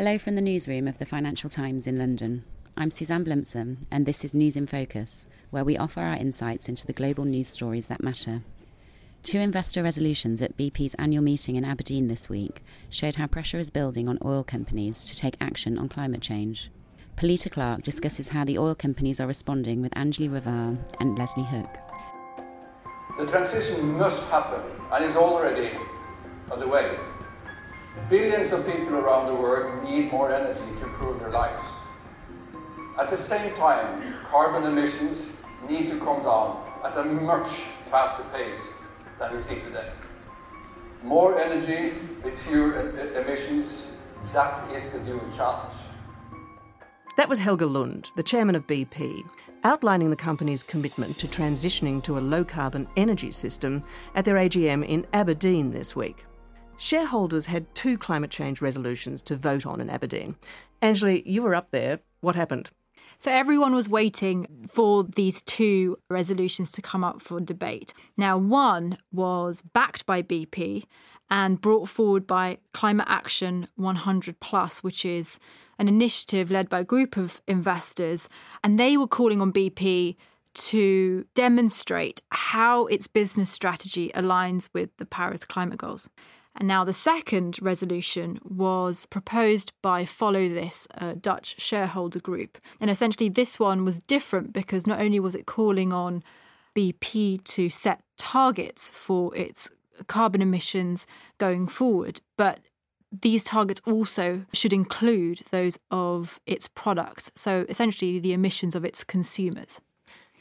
Hello from the newsroom of the Financial Times in London. I'm Suzanne Blumsom, and this is News in Focus, where we offer our insights into the global news stories that matter. Two investor resolutions at BP's annual meeting in Aberdeen this week showed how pressure is building on oil companies to take action on climate change. Pilita Clark discusses how the oil companies are responding with Anjli Raval and Leslie Hook. The transition must happen and is already underway. Billions of people around the world need more energy to improve their lives. At the same time, carbon emissions need to come down at a much faster pace than we see today. More energy with fewer emissions, that is the new challenge. That was Helge Lund, the chairman of BP, outlining the company's commitment to transitioning to a low carbon energy system at their AGM in Aberdeen this week. Shareholders had two climate change resolutions to vote on in Aberdeen. Anjli, you were up there. What happened? So everyone was waiting for these two resolutions to come up for debate. Now, one was backed by BP and brought forward by Climate Action 100 Plus, which is an initiative led by a group of investors, and they were calling on BP to demonstrate how its business strategy aligns with the Paris climate goals. And now the second resolution was proposed by Follow This, a Dutch shareholder group. And essentially, this one was different because not only was it calling on BP to set targets for its carbon emissions going forward, but these targets also should include those of its products. So essentially, the emissions of its consumers.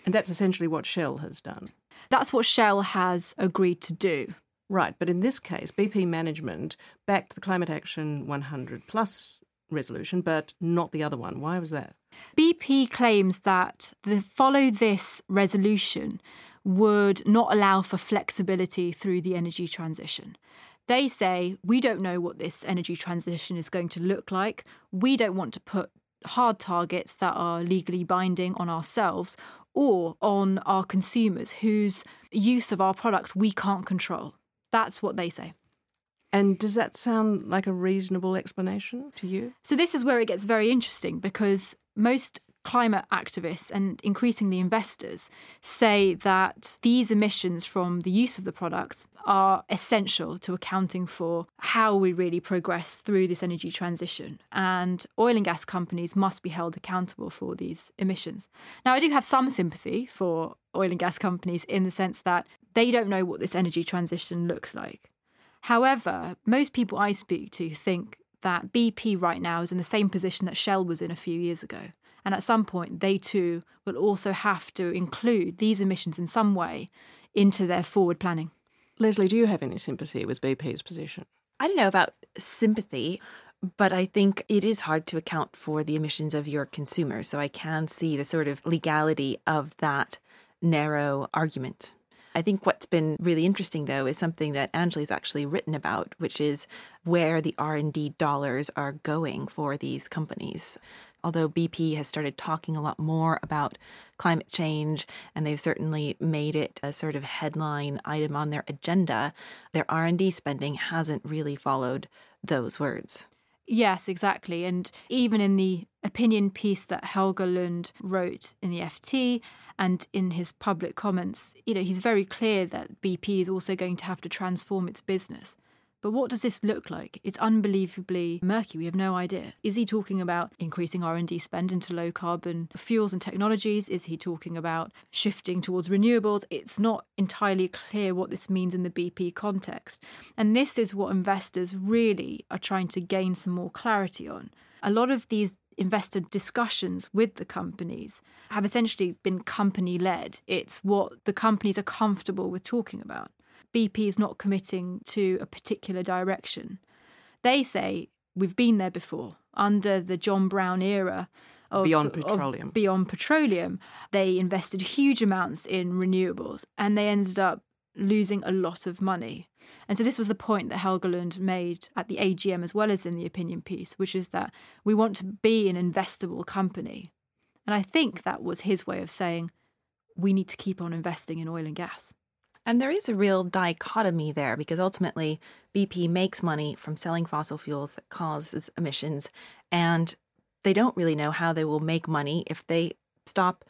And that's essentially what Shell has done. That's what Shell has agreed to do. Right, but in this case, BP management backed the Climate Action 100 Plus resolution, but not the other one. Why was that? BP claims that the follow this resolution would not allow for flexibility through the energy transition. They say, we don't know what this energy transition is going to look like. We don't want to put hard targets that are legally binding on ourselves or on our consumers whose use of our products we can't control. That's what they say. And does that sound like a reasonable explanation to you? So, this is where it gets very interesting because most climate activists and increasingly investors say that these emissions from the use of the products are essential to accounting for how we really progress through this energy transition. And oil and gas companies must be held accountable for these emissions. Now, I do have some sympathy for oil and gas companies in the sense that they don't know what this energy transition looks like. However, most people I speak to think that BP right now is in the same position that Shell was in a few years ago. And at some point, they too will also have to include these emissions in some way into their forward planning. Leslie, do you have any sympathy with BP's position? I don't know about sympathy, but I think it is hard to account for the emissions of your consumers. So I can see the sort of legality of that narrow argument. I think what's been really interesting though is something that Anjli's actually written about, which is where the R&D dollars are going for these companies. Although BP has started talking a lot more about climate change and they've certainly made it a sort of headline item on their agenda, their R&D spending hasn't really followed those words. Yes, exactly. And even in the opinion piece that Helge Lund wrote in the FT and in his public comments, you know, he's very clear that BP is also going to have to transform its business. But what does this look like? It's unbelievably murky. We have no idea. Is he talking about increasing R&D spend into low carbon fuels and technologies? Is he talking about shifting towards renewables? It's not entirely clear what this means in the BP context. And this is what investors really are trying to gain some more clarity on. A lot of these investor discussions with the companies have essentially been company led. It's what the companies are comfortable with talking about. BP is not committing to a particular direction. They say we've been there before under the John Browne era. Of, beyond petroleum. Beyond petroleum, they invested huge amounts in renewables, and they ended up losing a lot of money. And so this was the point that Helge Lund made at the AGM as well as in the opinion piece, which is that we want to be an investable company. And I think that was his way of saying we need to keep on investing in oil and gas. And there is a real dichotomy there because ultimately BP makes money from selling fossil fuels that causes emissions and they don't really know how they will make money if they stop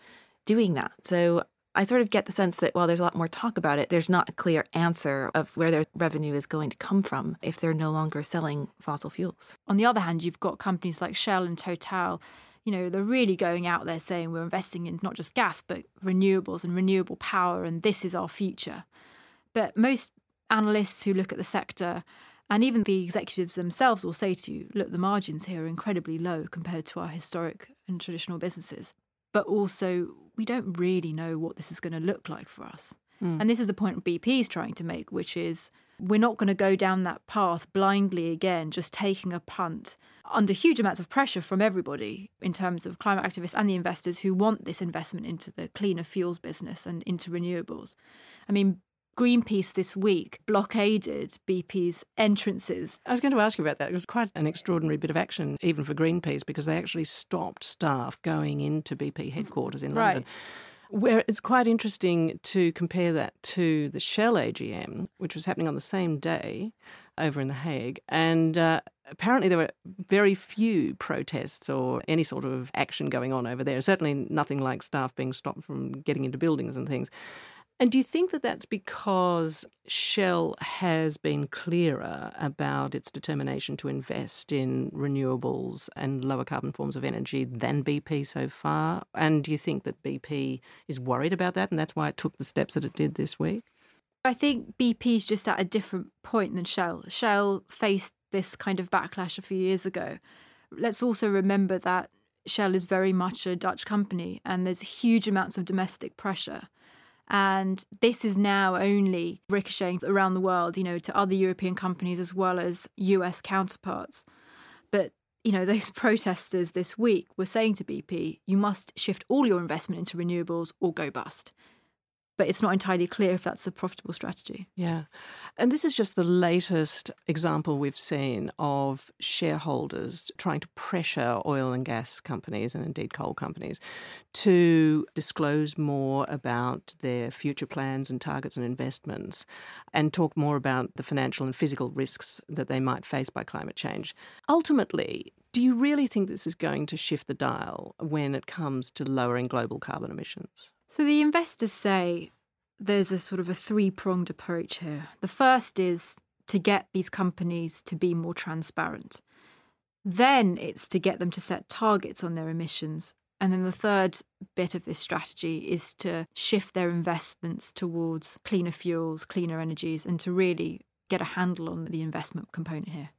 doing that. So I sort of get the sense that while there's a lot more talk about it, there's not a clear answer of where their revenue is going to come from if they're no longer selling fossil fuels. On the other hand, you've got companies like Shell and Total. You know, they're really going out there saying we're investing in not just gas, but renewables and renewable power, and this is our future. But most analysts who look at the sector and even the executives themselves will say to you, look, the margins here are incredibly low compared to our historic and traditional businesses. But also, we don't really know what this is going to look like for us. Mm. And this is the point BP is trying to make, which is we're not going to go down that path blindly again, just taking a punt under huge amounts of pressure from everybody in terms of climate activists and the investors who want this investment into the cleaner fuels business and into renewables. I mean, Greenpeace this week blockaded BP's entrances. I was going to ask you about that. It was quite an extraordinary bit of action, even for Greenpeace, because they actually stopped staff going into BP headquarters in London. Right. Where it's quite interesting to compare that to the Shell AGM, which was happening on the same day over in The Hague. And uh, apparently there were very few protests or any sort of action going on over there. Certainly nothing like staff being stopped from getting into buildings and things. And do you think that that's because Shell has been clearer about its determination to invest in renewables and lower carbon forms of energy than BP so far? And do you think that BP is worried about that and that's why it took the steps that it did this week? I think BP is just at a different point than Shell. Shell faced this kind of backlash a few years ago. Let's also remember that Shell is very much a Dutch company and there's huge amounts of domestic pressure. And this is now only ricocheting around the world, you know, to other European companies as well as US counterparts. But, you know, those protesters this week were saying to BP, you must shift all your investment into renewables or go bust but it's not entirely clear if that's a profitable strategy. Yeah. And this is just the latest example we've seen of shareholders trying to pressure oil and gas companies and indeed coal companies to disclose more about their future plans and targets and investments and talk more about the financial and physical risks that they might face by climate change. Ultimately, do you really think this is going to shift the dial when it comes to lowering global carbon emissions? So the investors say there's a sort of a three pronged approach here. The first is to get these companies to be more transparent. Then it's to get them to set targets on their emissions. And then the third bit of this strategy is to shift their investments towards cleaner fuels, cleaner energies, and to really get a handle on the investment component here.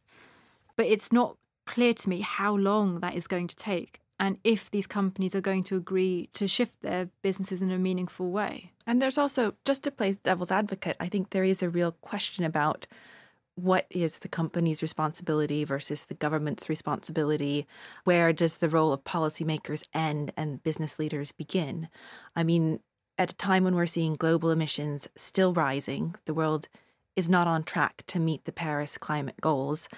But it's not clear to me how long that is going to take and if these companies are going to agree to shift their businesses in a meaningful way. And there's also, just to play devil's advocate, I think there is a real question about what is the company's responsibility versus the government's responsibility? Where does the role of policymakers end and business leaders begin? I mean, at a time when we're seeing global emissions still rising, the world is not on track to meet the Paris climate goals.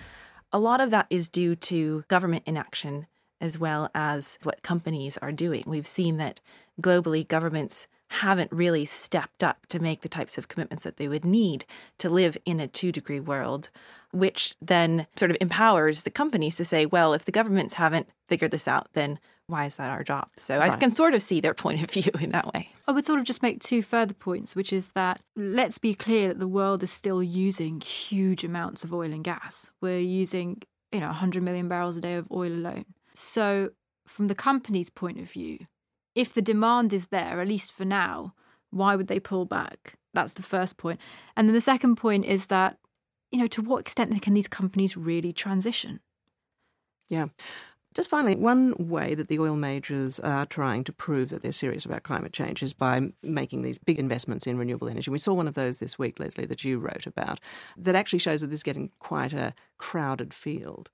A lot of that is due to government inaction as well as what companies are doing. We've seen that globally governments haven't really stepped up to make the types of commitments that they would need to live in a two degree world, which then sort of empowers the companies to say, well, if the governments haven't figured this out, then why is that our job? So right. I can sort of see their point of view in that way. I would sort of just make two further points, which is that let's be clear that the world is still using huge amounts of oil and gas. We're using, you know, 100 million barrels a day of oil alone. So, from the company's point of view, if the demand is there, at least for now, why would they pull back? That's the first point. And then the second point is that, you know, to what extent can these companies really transition? Yeah. Just finally, one way that the oil majors are trying to prove that they're serious about climate change is by making these big investments in renewable energy. We saw one of those this week, Leslie, that you wrote about, that actually shows that this is getting quite a crowded field.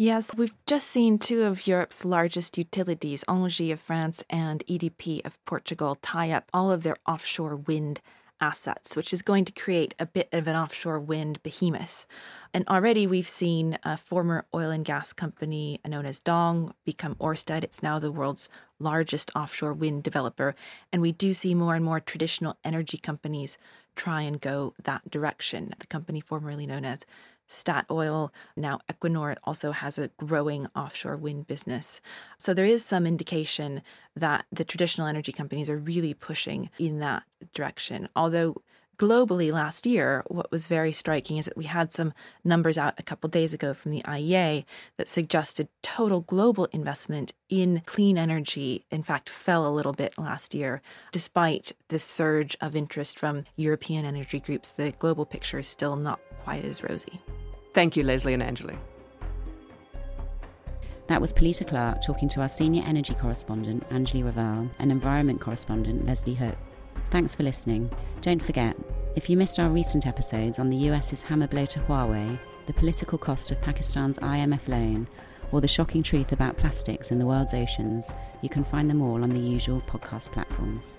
Yes, we've just seen two of Europe's largest utilities, Engie of France and EDP of Portugal, tie up all of their offshore wind assets, which is going to create a bit of an offshore wind behemoth. And already we've seen a former oil and gas company known as Dong become Ørsted. It's now the world's largest offshore wind developer. And we do see more and more traditional energy companies try and go that direction. The company formerly known as Statoil, now Equinor also has a growing offshore wind business. So there is some indication that the traditional energy companies are really pushing in that direction. Although globally last year, what was very striking is that we had some numbers out a couple days ago from the IEA that suggested total global investment in clean energy, in fact, fell a little bit last year. Despite this surge of interest from European energy groups, the global picture is still not quite as rosy. Thank you, Leslie and Anjli. That was Pilita Clark talking to our senior energy correspondent, Anjli Raval, and environment correspondent, Leslie Hook. Thanks for listening. Don't forget, if you missed our recent episodes on the US's hammer blow to Huawei, the political cost of Pakistan's IMF loan, or the shocking truth about plastics in the world's oceans, you can find them all on the usual podcast platforms.